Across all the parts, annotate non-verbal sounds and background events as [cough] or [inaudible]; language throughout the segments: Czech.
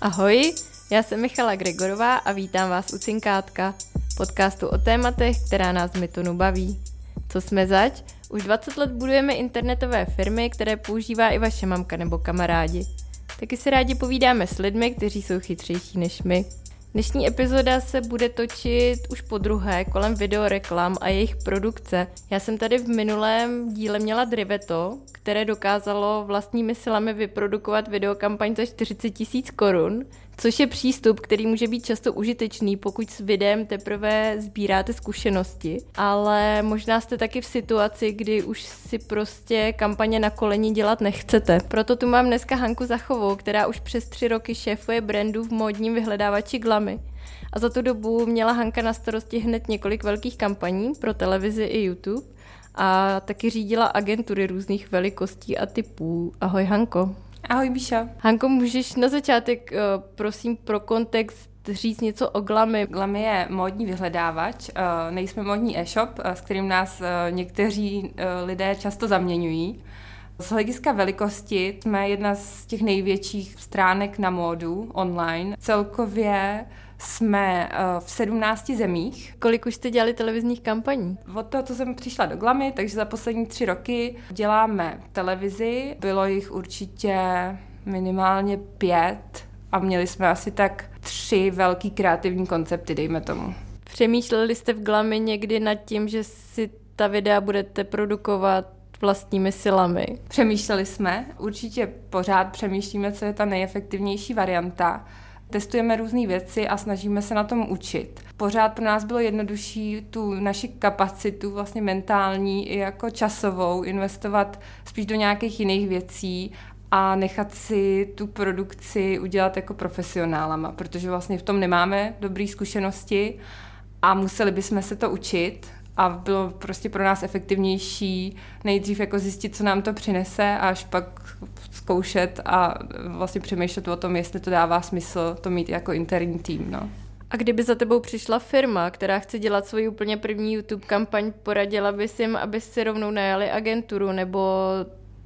Ahoj, já jsem Michala Gregorová a vítám vás u Cinkátka, podcastu o tématech, která nás z Mytonu baví. Co jsme zač? Už 20 let budujeme internetové firmy, které používá i vaše mamka nebo kamarádi. Taky si rádi povídáme s lidmi, kteří jsou chytřejší než my. Dnešní epizoda se bude točit už po druhé kolem videoreklam a jejich produkce. Já jsem tady v minulém díle měla Driveto, které dokázalo vlastními silami vyprodukovat videokampaň za 40 tisíc korun, což je přístup, který může být často užitečný, pokud s videem teprve sbíráte zkušenosti, ale možná jste taky v situaci, kdy už si prostě kampaně na koleni dělat nechcete. Proto tu mám dneska Hanku Zachovou, která už přes tři roky šéfuje brandu v módním vyhledávači Glamy. A za tu dobu měla Hanka na starosti hned několik velkých kampaní pro televizi i YouTube a taky řídila agentury různých velikostí a typů. Ahoj Hanko. Ahoj Bíša. Hanko, můžeš na začátek, eh, prosím, pro kontext říct něco o Glamy? Glamy je módní vyhledávač, eh, nejsme módní e-shop, eh, s kterým nás někteří lidé často zaměňují. Z hlediska velikosti jsme jedna z těch největších stránek na módu online. Celkově jsme v 17 zemích. Kolik už jste dělali televizních kampaní? Od toho, co jsem přišla do Glamy, takže za poslední tři roky děláme televizi. Bylo jich určitě minimálně pět a měli jsme asi tak tři velký kreativní koncepty, dejme tomu. Přemýšleli jste v Glamy někdy nad tím, že si ta videa budete produkovat vlastními silami? Přemýšleli jsme, určitě pořád přemýšlíme, co je ta nejefektivnější varianta. Testujeme různé věci a snažíme se na tom učit. Pořád pro nás bylo jednodušší tu naši kapacitu, vlastně mentální i jako časovou, investovat spíš do nějakých jiných věcí a nechat si tu produkci udělat jako profesionálama, protože vlastně v tom nemáme dobré zkušenosti a museli bychom se to učit a bylo prostě pro nás efektivnější nejdřív jako zjistit, co nám to přinese a až pak zkoušet a vlastně přemýšlet o tom, jestli to dává smysl to mít jako interní tým. No. A kdyby za tebou přišla firma, která chce dělat svoji úplně první YouTube kampaň, poradila bys jim, aby si rovnou najali agenturu, nebo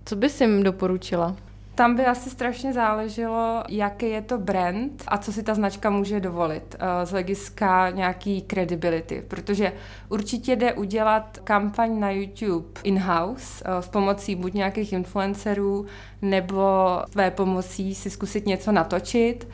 co bys jim doporučila? Tam by asi strašně záleželo, jaký je to brand a co si ta značka může dovolit eh, z hlediska nějaký credibility, protože určitě jde udělat kampaň na YouTube in-house eh, s pomocí buď nějakých influencerů nebo tvé pomocí si zkusit něco natočit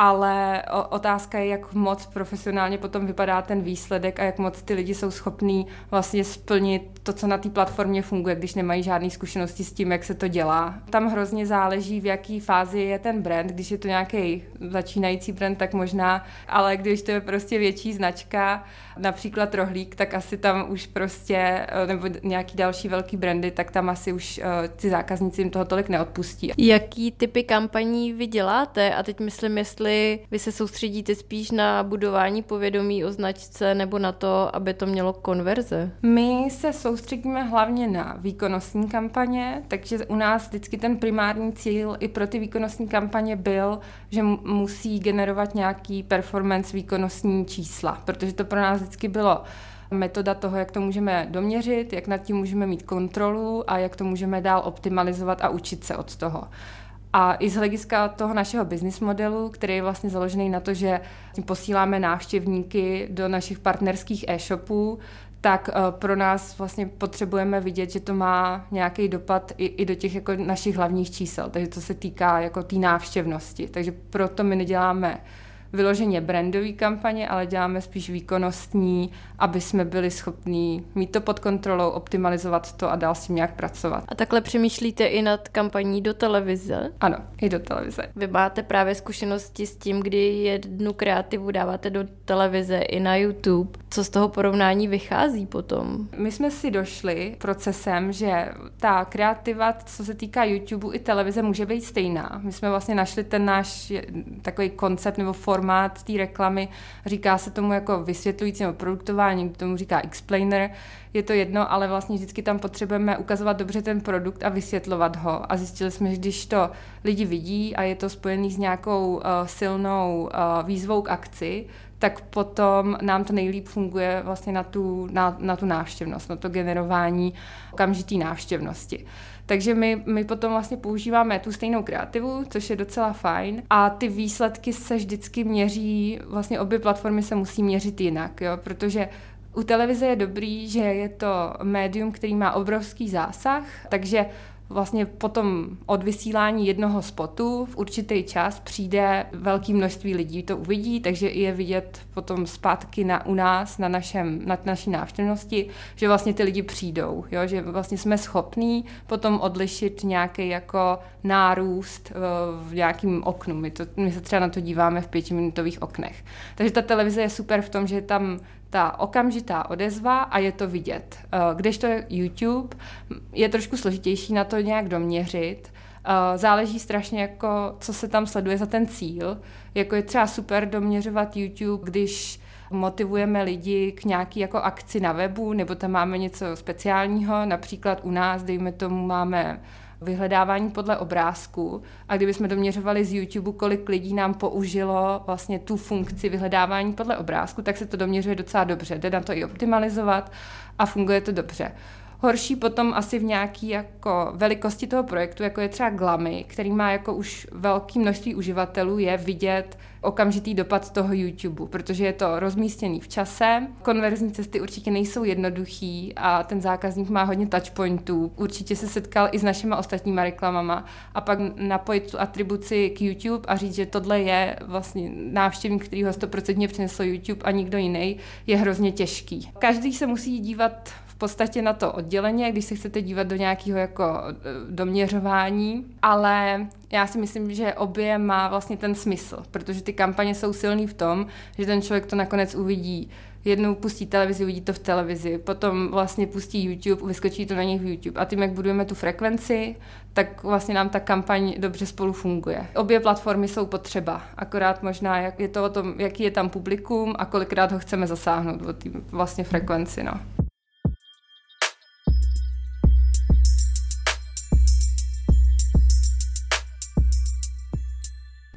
ale otázka je, jak moc profesionálně potom vypadá ten výsledek a jak moc ty lidi jsou schopní vlastně splnit to, co na té platformě funguje, když nemají žádné zkušenosti s tím, jak se to dělá. Tam hrozně záleží, v jaké fázi je ten brand. Když je to nějaký začínající brand, tak možná, ale když to je prostě větší značka, například rohlík, tak asi tam už prostě, nebo nějaký další velký brandy, tak tam asi už uh, ty zákazníci jim toho tolik neodpustí. Jaký typy kampaní vy děláte? A teď myslím, jestli jestli vy se soustředíte spíš na budování povědomí o značce nebo na to, aby to mělo konverze? My se soustředíme hlavně na výkonnostní kampaně, takže u nás vždycky ten primární cíl i pro ty výkonnostní kampaně byl, že musí generovat nějaký performance výkonnostní čísla, protože to pro nás vždycky bylo metoda toho, jak to můžeme doměřit, jak nad tím můžeme mít kontrolu a jak to můžeme dál optimalizovat a učit se od toho. A i z hlediska toho našeho business modelu, který je vlastně založený na to, že posíláme návštěvníky do našich partnerských e-shopů, tak eh, pro nás vlastně potřebujeme vidět, že to má nějaký dopad i, i do těch jako našich hlavních čísel, takže to se týká jako té návštěvnosti. Takže proto my neděláme vyloženě brandové kampaně, ale děláme spíš výkonnostní, aby jsme byli schopní mít to pod kontrolou, optimalizovat to a dál s tím nějak pracovat. A takhle přemýšlíte i nad kampaní do televize? Ano, i do televize. Vy máte právě zkušenosti s tím, kdy jednu kreativu dáváte do televize i na YouTube. Co z toho porovnání vychází potom? My jsme si došli procesem, že ta kreativa, co se týká YouTube i televize, může být stejná. My jsme vlastně našli ten náš takový koncept nebo form formát té reklamy, říká se tomu jako vysvětlující nebo produktování, tomu říká explainer, je to jedno, ale vlastně vždycky tam potřebujeme ukazovat dobře ten produkt a vysvětlovat ho. A zjistili jsme, že když to lidi vidí a je to spojený s nějakou uh, silnou uh, výzvou k akci, tak potom nám to nejlíp funguje vlastně na tu, na, na tu návštěvnost, na to generování okamžitý návštěvnosti. Takže my, my potom vlastně používáme tu stejnou kreativu, což je docela fajn. A ty výsledky se vždycky měří, vlastně obě platformy se musí měřit jinak, jo, protože u televize je dobrý, že je to médium, který má obrovský zásah, takže vlastně potom od vysílání jednoho spotu v určitý čas přijde velké množství lidí, to uvidí, takže je vidět potom zpátky na, u nás, na, našem, na naší návštěvnosti, že vlastně ty lidi přijdou, jo? že vlastně jsme schopní potom odlišit nějaký jako nárůst eh, v nějakým oknu. My, to, my se třeba na to díváme v pětiminutových oknech. Takže ta televize je super v tom, že tam ta okamžitá odezva a je to vidět. Eh, když to je YouTube, je trošku složitější na to nějak doměřit. Eh, záleží strašně, jako, co se tam sleduje za ten cíl. Jako je třeba super doměřovat YouTube, když motivujeme lidi k nějaký jako akci na webu, nebo tam máme něco speciálního, například u nás, dejme tomu, máme vyhledávání podle obrázku a kdybychom doměřovali z YouTube, kolik lidí nám použilo vlastně tu funkci vyhledávání podle obrázku, tak se to doměřuje docela dobře. Jde na to i optimalizovat a funguje to dobře. Horší potom asi v nějaký jako velikosti toho projektu, jako je třeba Glamy, který má jako už velké množství uživatelů, je vidět okamžitý dopad toho YouTube, protože je to rozmístěný v čase. Konverzní cesty určitě nejsou jednoduchý a ten zákazník má hodně touchpointů. Určitě se setkal i s našimi ostatníma reklamama a pak napojit tu atribuci k YouTube a říct, že tohle je vlastně návštěvník, který ho 100% přinesl YouTube a nikdo jiný, je hrozně těžký. Každý se musí dívat podstatě na to odděleně, když se chcete dívat do nějakého jako e, doměřování, ale já si myslím, že obě má vlastně ten smysl, protože ty kampaně jsou silný v tom, že ten člověk to nakonec uvidí jednou pustí televizi, uvidí to v televizi, potom vlastně pustí YouTube, vyskočí to na něj v YouTube. A tím, jak budujeme tu frekvenci, tak vlastně nám ta kampaň dobře spolu funguje. Obě platformy jsou potřeba, akorát možná je to o tom, jaký je tam publikum a kolikrát ho chceme zasáhnout o té vlastně frekvenci. No.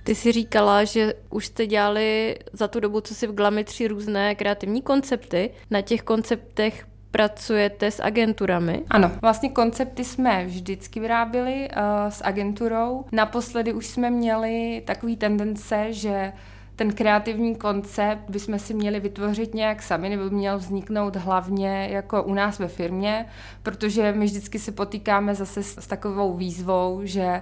Ty si říkala, že už jste dělali za tu dobu, co si v Glami tři různé kreativní koncepty. Na těch konceptech pracujete s agenturami? Ano, vlastně koncepty jsme vždycky vyráběli uh, s agenturou. Naposledy už jsme měli takový tendence, že ten kreativní koncept bychom si měli vytvořit nějak sami, nebo měl vzniknout hlavně jako u nás ve firmě, protože my vždycky se potýkáme zase s, s takovou výzvou, že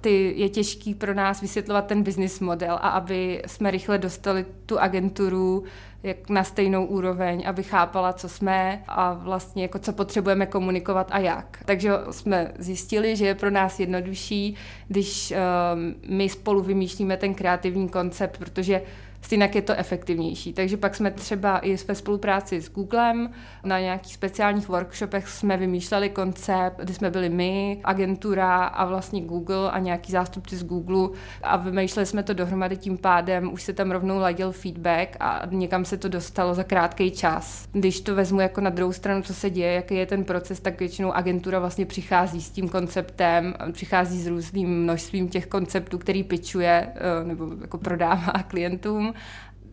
ty je těžký pro nás vysvětlovat ten business model a aby jsme rychle dostali tu agenturu jak na stejnou úroveň, aby chápala, co jsme a vlastně jako co potřebujeme komunikovat a jak. Takže jsme zjistili, že je pro nás jednodušší, když um, my spolu vymýšlíme ten kreativní koncept, protože stejně je to efektivnější. Takže pak jsme třeba i ve spolupráci s Googlem na nějakých speciálních workshopech jsme vymýšleli koncept, kdy jsme byli my, agentura a vlastně Google a nějaký zástupci z Google a vymýšleli jsme to dohromady tím pádem, už se tam rovnou ladil feedback a někam se to dostalo za krátký čas. Když to vezmu jako na druhou stranu, co se děje, jaký je ten proces, tak většinou agentura vlastně přichází s tím konceptem, přichází s různým množstvím těch konceptů, který pičuje eh, nebo jako prodává [laughs] klientům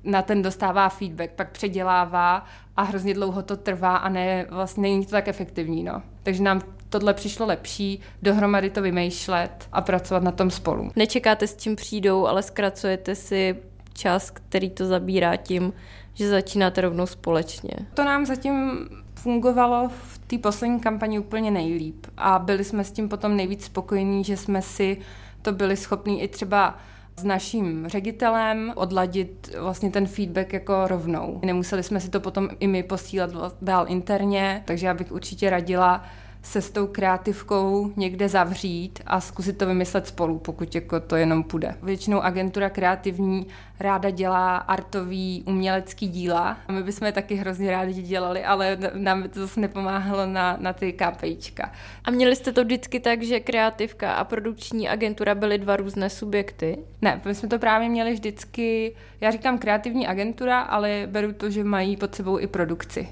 na ten dostává feedback, pak předělává a hrozně dlouho to trvá a ne, vlastně není to tak efektivní. No. Takže nám tohle přišlo lepší, dohromady to vymýšlet a pracovat na tom spolu. Nečekáte, s čím přijdou, ale zkracujete si čas, který to zabírá tím, že začínáte rovnou společně. To nám zatím fungovalo v té poslední kampani úplně nejlíp a byli jsme s tím potom nejvíc spokojení, že jsme si to byli schopní i třeba s naším ředitelem odladit vlastně ten feedback jako rovnou. Nemuseli jsme si to potom i my posílat dál interně, takže já bych určitě radila se s tou kreativkou někde zavřít a zkusit to vymyslet spolu, pokud jako to jenom půjde. Většinou agentura kreativní ráda dělá artový umělecký díla. A my bychom je taky hrozně rádi dělali, ale nám by to zase nepomáhalo na, na ty KPIčka. A měli jste to vždycky tak, že kreativka a produkční agentura byly dva různé subjekty? Ne, my jsme to právě měli vždycky, já říkám kreativní agentura, ale beru to, že mají pod sebou i produkci.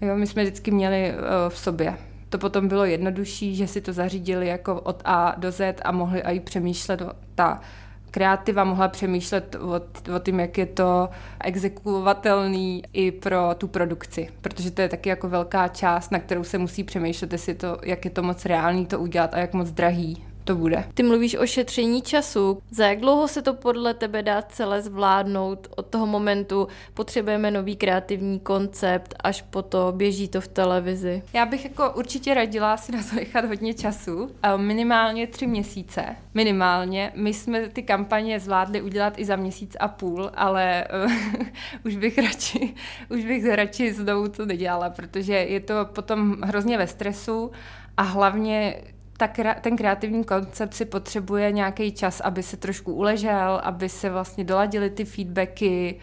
Jo, my jsme vždycky měli uh, v sobě to potom bylo jednodušší, že si to zařídili jako od A do Z a mohli i přemýšlet ta kreativa mohla přemýšlet o, o tom, jak je to exekuovatelný i pro tu produkci, protože to je taky jako velká část, na kterou se musí přemýšlet, jestli to, jak je to moc reálný to udělat a jak moc drahý to bude. Ty mluvíš o šetření času. Za jak dlouho se to podle tebe dá celé zvládnout? Od toho momentu potřebujeme nový kreativní koncept, až po to běží to v televizi. Já bych jako určitě radila si na to nechat hodně času, minimálně tři měsíce. Minimálně. My jsme ty kampaně zvládli udělat i za měsíc a půl, ale uh, [laughs] už bych radši, už bych radši znovu to nedělala, protože je to potom hrozně ve stresu a hlavně ta, ten kreativní koncept si potřebuje nějaký čas, aby se trošku uležel, aby se vlastně doladily ty feedbacky.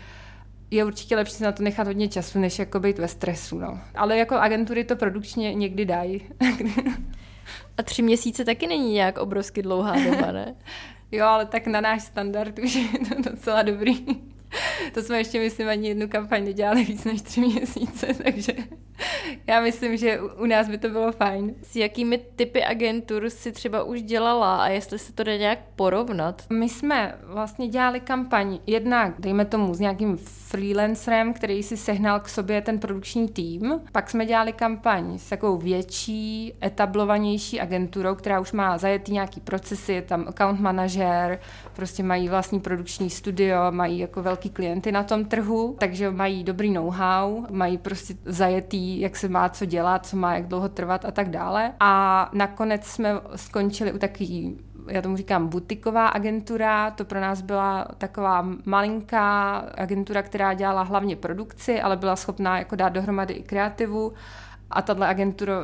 Je určitě lepší na to nechat hodně času, než jako být ve stresu. No. Ale jako agentury to produkčně někdy dají. [laughs] A tři měsíce taky není nějak obrovsky dlouhá doba, ne? [laughs] jo, ale tak na náš standard už je to docela dobrý. [laughs] to jsme ještě, myslím, ani jednu kampaň nedělali víc než tři měsíce, takže [laughs] já myslím, že u nás by to bylo fajn. S jakými typy agentur si třeba už dělala a jestli se to jde nějak porovnat? My jsme vlastně dělali kampaň jednak, dejme tomu, s nějakým freelancerem, který si sehnal k sobě ten produkční tým. Pak jsme dělali kampaň s takovou větší, etablovanější agenturou, která už má zajetý nějaký procesy, je tam account manažer, prostě mají vlastní produkční studio, mají jako velký klienty na tom trhu, takže mají dobrý know-how, mají prostě zajetý, jak se má co dělat, co má jak dlouho trvat a tak dále. A nakonec jsme skončili u takový já tomu říkám butiková agentura, to pro nás byla taková malinká agentura, která dělala hlavně produkci, ale byla schopná jako dát dohromady i kreativu a tahle agentura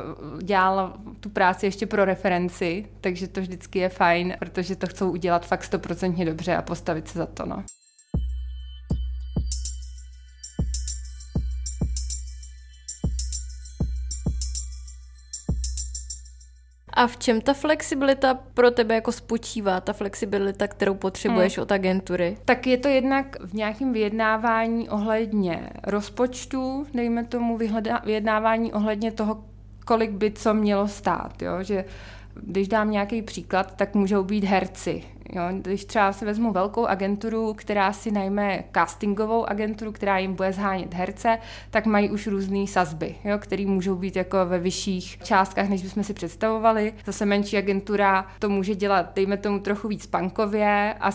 dělala tu práci ještě pro referenci, takže to vždycky je fajn, protože to chcou udělat fakt stoprocentně dobře a postavit se za to. No. A v čem ta flexibilita pro tebe jako spočívá, ta flexibilita, kterou potřebuješ hmm. od agentury? Tak je to jednak v nějakém vyjednávání ohledně rozpočtu, dejme tomu vyjednávání ohledně toho, kolik by co mělo stát, jo? že když dám nějaký příklad, tak můžou být herci. Jo? Když třeba si vezmu velkou agenturu, která si najme castingovou agenturu, která jim bude zhánět herce, tak mají už různé sazby, jo? které můžou být jako ve vyšších částkách, než bychom si představovali. Zase menší agentura to může dělat, dejme tomu trochu víc pankově a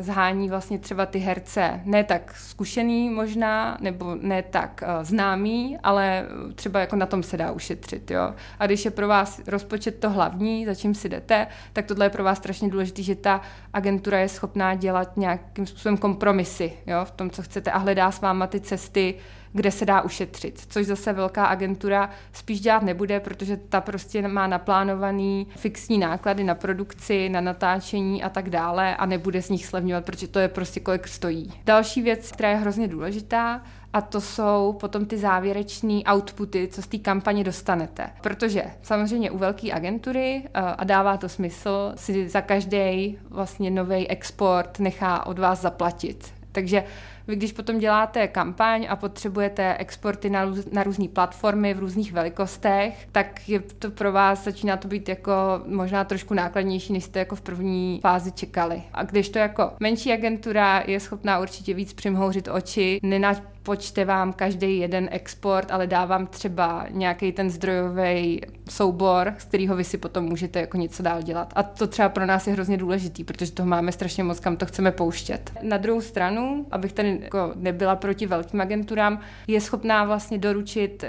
zhání vlastně třeba ty herce ne tak zkušený možná, nebo ne tak uh, známý, ale třeba jako na tom se dá ušetřit. Jo? A když je pro vás rozpočet to hlavní, za čím si jdete, tak tohle je pro vás strašně důležité, že ta agentura je schopná dělat nějakým způsobem kompromisy jo, v tom, co chcete a hledá s váma ty cesty, kde se dá ušetřit, což zase velká agentura spíš dělat nebude, protože ta prostě má naplánovaný fixní náklady na produkci, na natáčení a tak dále a nebude z nich slevňovat, protože to je prostě kolik stojí. Další věc, která je hrozně důležitá, a to jsou potom ty závěrečné outputy, co z té kampaně dostanete. Protože samozřejmě u velké agentury, eh, a dává to smysl, si za každý vlastně nový export nechá od vás zaplatit. Takže vy když potom děláte kampaň a potřebujete exporty na, na různé platformy v různých velikostech, tak je to pro vás začíná to být jako možná trošku nákladnější, než jste jako v první fázi čekali. A když to jako menší agentura je schopná určitě víc přimhouřit oči, nenač počte vám každý jeden export, ale dávám třeba nějaký ten zdrojový soubor, z kterého vy si potom můžete jako něco dál dělat. A to třeba pro nás je hrozně důležitý, protože toho máme strašně moc, kam to chceme pouštět. Na druhou stranu, abych tady jako nebyla proti velkým agenturám, je schopná vlastně doručit uh,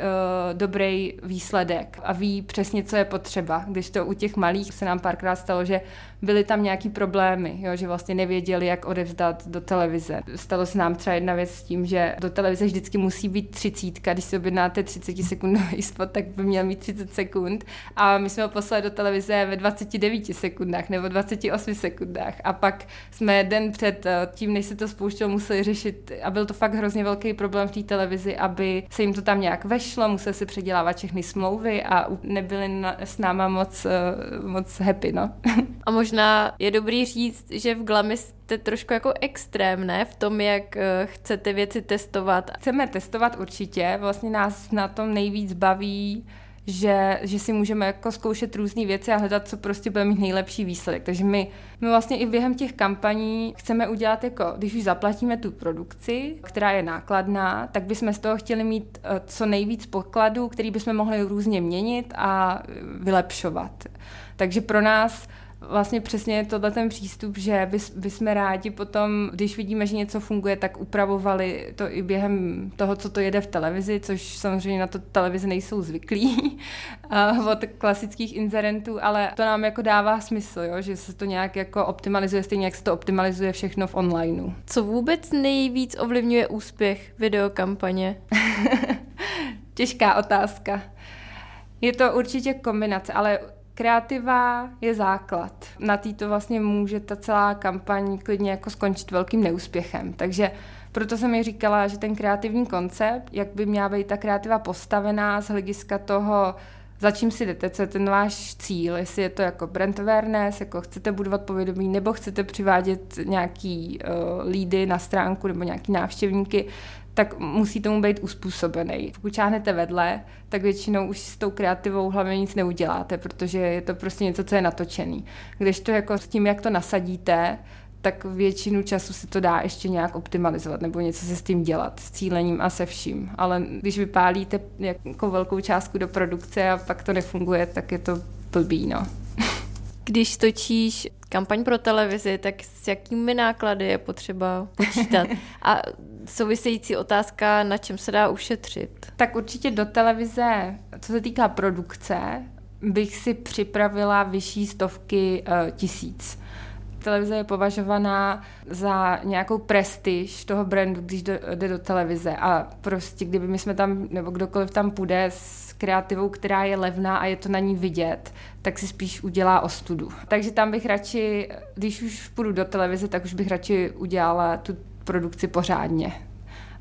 dobrý výsledek a ví přesně, co je potřeba. Když to u těch malých se nám párkrát stalo, že byly tam nějaký problémy, jo, že vlastně nevěděli, jak odevzdat do televize. Stalo se nám třeba jedna věc s tím, že do televize vždycky musí být třicítka, když si objednáte 30 sekundový [laughs] spot, tak by měl mít 30 sekund a my jsme ho poslali do televize ve 29 sekundách nebo 28 sekundách a pak jsme den před eh, tím, než se to spouštělo, museli řešit a byl to fakt hrozně velký problém v té televizi, aby se jim to tam nějak vešlo, museli si předělávat všechny smlouvy a nebyli na, s náma moc, eh, moc happy, no. A možná je dobrý říct, že v Glami jste trošku jako extrém, ne? V tom, jak eh, chcete věci testovat. Chceme testovat určitě, vlastně nás na tom nejvíc baví že, že si můžeme jako zkoušet různé věci a hledat, co prostě bude mít nejlepší výsledek. Takže my, my vlastně i během těch kampaní chceme udělat jako, když už zaplatíme tu produkci, která je nákladná, tak bychom z toho chtěli mít eh, co nejvíc podkladů, který bychom mohli různě měnit a vylepšovat. Takže pro nás vlastně přesně tohle ten přístup, že bys, bychom rádi potom, když vidíme, že něco funguje, tak upravovali to i během toho, co to jede v televizi, což samozřejmě na to televize nejsou zvyklí [laughs] od klasických inzerentů, ale to nám jako dává smysl, jo? že se to nějak jako optimalizuje, stejně jak se to optimalizuje všechno v onlineu. Co vůbec nejvíc ovlivňuje úspěch videokampaně? [laughs] Těžká otázka. Je to určitě kombinace, ale Kreativa je základ. Na tý to vlastně může ta celá kampaň klidně jako skončit velkým neúspěchem. Takže proto jsem mi říkala, že ten kreativní koncept, jak by měla být ta kreativa postavená z hlediska toho, za čím si jdete, co je ten váš cíl, jestli je to jako brand awareness, jako chcete budovat povědomí, nebo chcete přivádět nějaký uh, lídy na stránku nebo nějaký návštěvníky, tak musí tomu být uspůsobený. Pokud čáhnete vedle, tak většinou už s tou kreativou hlavně nic neuděláte, protože je to prostě něco, co je natočený. Když to jako s tím, jak to nasadíte, tak většinu času se to dá ještě nějak optimalizovat nebo něco se s tím dělat, s cílením a se vším. Ale když vypálíte jako velkou částku do produkce a pak to nefunguje, tak je to blbý, no. [laughs] Když točíš kampaň pro televizi, tak s jakými náklady je potřeba počítat? [laughs] A související otázka, na čem se dá ušetřit? Tak určitě do televize, co se týká produkce, bych si připravila vyšší stovky uh, tisíc. Televize je považovaná za nějakou prestiž toho brandu, když do, jde do televize a prostě kdyby my jsme tam, nebo kdokoliv tam půjde s kreativou, která je levná a je to na ní vidět, tak si spíš udělá ostudu. Takže tam bych radši, když už půjdu do televize, tak už bych radši udělala tu produkci pořádně.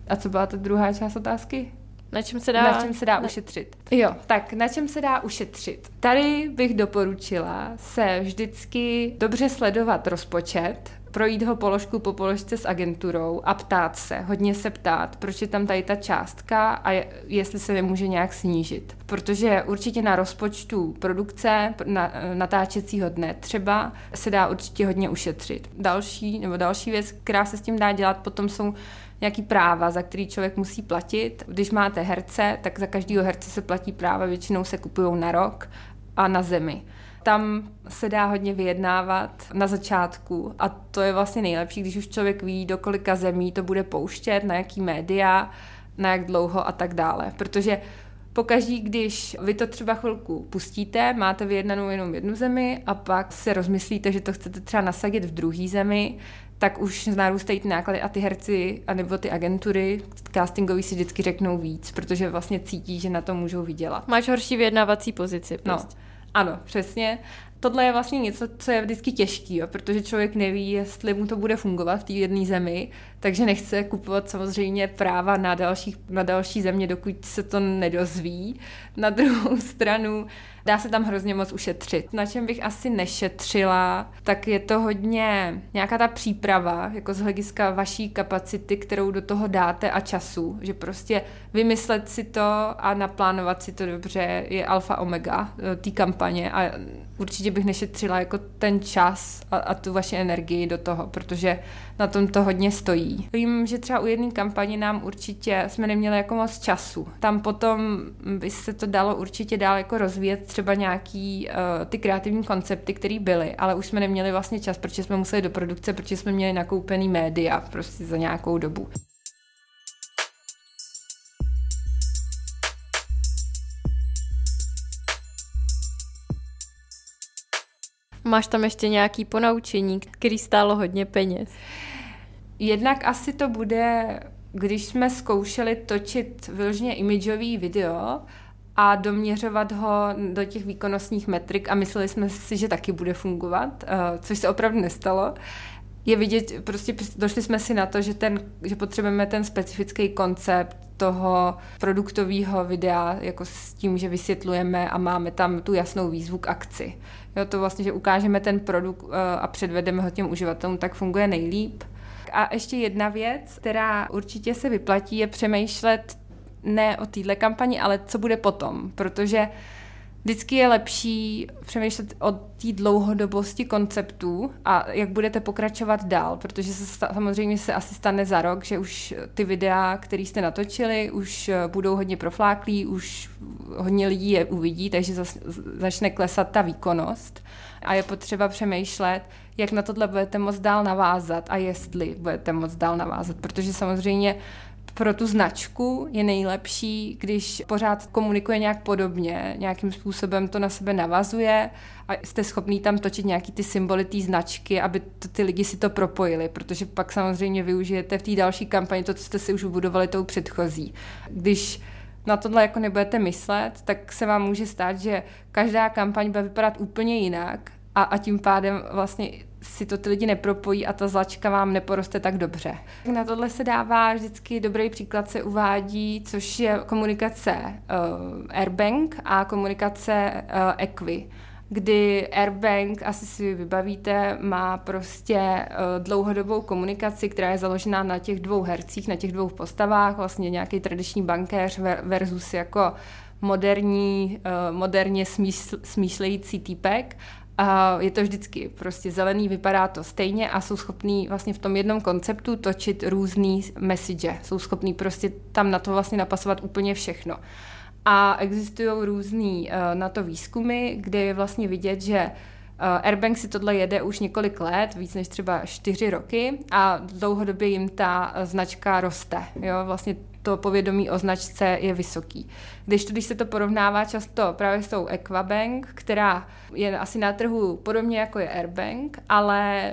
A co byla ta druhá část otázky? Na čem se dá, na čem se dá na... ušetřit? Jo, tak na čem se dá ušetřit? Tady bych doporučila se vždycky dobře sledovat rozpočet, projít ho položku po položce s agenturou a ptát se, hodně se ptát, proč je tam tady ta částka a jestli se nemůže nějak snížit. Protože určitě na rozpočtu produkce, na, natáčecího dne třeba, se dá určitě hodně ušetřit. Další, nebo další věc, která se s tím dá dělat, potom jsou nějaký práva, za který člověk musí platit. Když máte herce, tak za každého herce se platí práva, většinou se kupují na rok a na zemi. Tam se dá hodně vyjednávat na začátku a to je vlastně nejlepší, když už člověk ví, do kolika zemí to bude pouštět, na jaký média, na jak dlouho a tak dále. Protože Pokaždí, když vy to třeba chvilku pustíte, máte vyjednanou jenom jednu zemi a pak se rozmyslíte, že to chcete třeba nasadit v druhé zemi, tak už narůstají ty náklady a ty herci anebo ty agentury castingový si vždycky řeknou víc, protože vlastně cítí, že na to můžou vydělat. Máš horší vyjednávací pozici. No, prostě. No, ano, přesně tohle je vlastně něco, co je vždycky těžký, jo, protože člověk neví, jestli mu to bude fungovat v té jedné zemi, takže nechce kupovat samozřejmě práva na, další, na další země, dokud se to nedozví. Na druhou [laughs] stranu dá se tam hrozně moc ušetřit. Na čem bych asi nešetřila, tak je to hodně nějaká ta příprava, jako z hlediska vaší kapacity, kterou do toho dáte a času, že prostě vymyslet si to a naplánovat si to dobře je alfa omega eh, té kampaně a určitě bych nešetřila jako ten čas a, a tu vaši energii do toho, protože na tom to hodně stojí. Vím, že třeba u jedné kampaně nám určitě jsme neměli jako moc času. Tam potom by se to dalo určitě dál jako rozvíjet třeba nějaký uh, ty kreativní koncepty, které byly, ale už jsme neměli vlastně čas, protože jsme museli do produkce, protože jsme měli nakoupený média prostě za nějakou dobu. Máš tam ještě nějaký ponaučení, který stálo hodně peněz? Jednak asi to bude, když jsme zkoušeli točit vyloženě imidžový video a doměřovat ho do těch výkonnostních metrik a mysleli jsme si, že taky bude fungovat, eh, což se opravdu nestalo. Je vidět, prostě došli jsme si na to, že, ten, že potřebujeme ten specifický koncept toho produktového videa, jako s tím, že vysvětlujeme a máme tam tu jasnou výzvu k akci. Jo, to vlastně, že ukážeme ten produkt eh, a předvedeme ho těm uživatelům, tak funguje nejlíp. A ještě jedna věc, která určitě se vyplatí, je přemýšlet ne o téhle kampani, ale co bude potom, protože Vždycky je lepší přemýšlet o té dlouhodobosti konceptů a jak budete pokračovat dál, protože se samozřejmě se asi stane za rok, že už ty videa, které jste natočili, už budou hodně profláklí, už hodně lidí je uvidí, takže začne klesat ta výkonnost. A je potřeba přemýšlet, jak na tohle budete moc dál navázat a jestli budete moc dál navázat, protože samozřejmě pro tu značku je nejlepší, když pořád komunikuje nějak podobně, nějakým způsobem to na sebe navazuje a jste schopný tam točit nějaký ty symboly té značky, aby to, ty lidi si to propojili, protože pak samozřejmě využijete v té další kampani to, co jste si už budovali tou předchozí. Když na tohle jako nebudete myslet, tak se vám může stát, že každá kampaň bude vypadat úplně jinak a, a tím pádem vlastně si to ty lidi nepropojí a ta zlačka vám neporoste tak dobře. Na tohle se dává vždycky dobrý příklad se uvádí, což je komunikace uh, Airbank a komunikace uh, Equi kdy Airbank, asi si vybavíte, má prostě uh, dlouhodobou komunikaci, která je založená na těch dvou hercích, na těch dvou postavách, vlastně nějaký tradiční bankéř versus jako moderní, moderně smýšl, smýšlející týpek a je to vždycky prostě zelený, vypadá to stejně a jsou schopní vlastně v tom jednom konceptu točit různý message. Jsou schopní prostě tam na to vlastně napasovat úplně všechno. A existují různý uh, na to výzkumy, kde je vlastně vidět, že Airbank si tohle jede už několik let, víc než třeba čtyři roky a dlouhodobě jim ta značka roste. Jo? Vlastně to povědomí o značce je vysoký. Když, to, když se to porovnává často právě s tou Equabank, která je asi na trhu podobně jako je Airbank, ale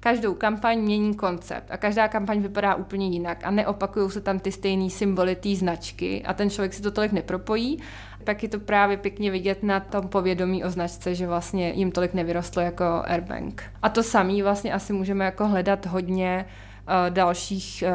každou kampaň mění koncept a každá kampaň vypadá úplně jinak a neopakují se tam ty stejné symboly té značky a ten člověk si to tolik nepropojí, tak je to právě pěkně vidět na tom povědomí o značce, že vlastně jim tolik nevyrostlo jako Airbank. A to samý vlastně asi můžeme jako hledat hodně Eh, dalších eh,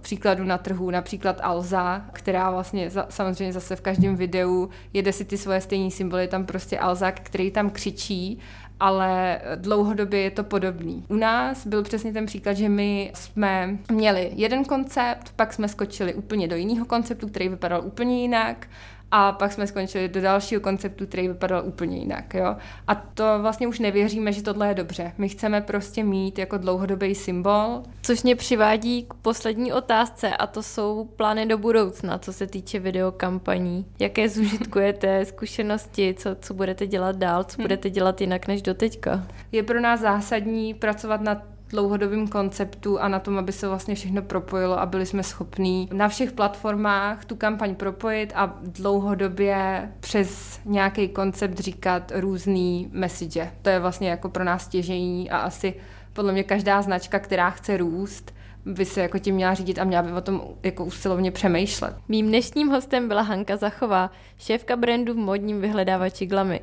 příkladů na trhu, například Alza, která vlastně samozřejmě zase v každém videu jede si ty svoje stejné symboly, tam prostě Alza, který tam křičí ale dlouhodobě je to podobný. U nás byl přesně ten příklad, že my jsme měli jeden koncept, pak jsme skočili úplně do jiného konceptu, který vypadal úplně jinak a pak jsme skončili do dalšího konceptu, který vypadal úplně jinak. Jo? A to vlastně už nevěříme, že tohle je dobře. My chceme prostě mít jako dlouhodobý symbol. Což mě přivádí k poslední otázce a to jsou plány do budoucna, co se týče videokampaní. Jaké [laughs] zužitkujete zkušenosti, co, co budete dělat dál, co hm. budete dělat jinak než doteďka? Je pro nás zásadní pracovat na dlouhodobým konceptu a na tom, aby se vlastně všechno propojilo a byli jsme schopní na všech platformách tu kampaň propojit a dlouhodobě přes nějaký koncept říkat různý message. To je vlastně jako pro nás těžení a asi podle mě každá značka, která chce růst, by se jako tím měla řídit a měla by o tom jako usilovně přemýšlet. Mým dnešním hostem byla Hanka Zachová, šéfka brandu v modním vyhledávači Glamy.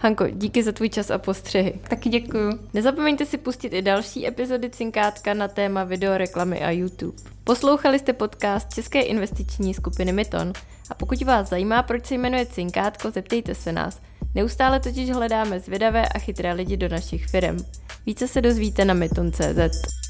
Hanko, díky za tvůj čas a postřehy. Taky děkuju. Nezapomeňte si pustit i další epizody Cinkátka na téma videoreklamy a YouTube. Poslouchali jste podcast České investiční skupiny Myton a pokud vás zajímá, proč se jmenuje Cinkátko, zeptejte se nás. Neustále totiž hledáme zvědavé a chytré lidi do našich firm. Více se dozvíte na myton.cz.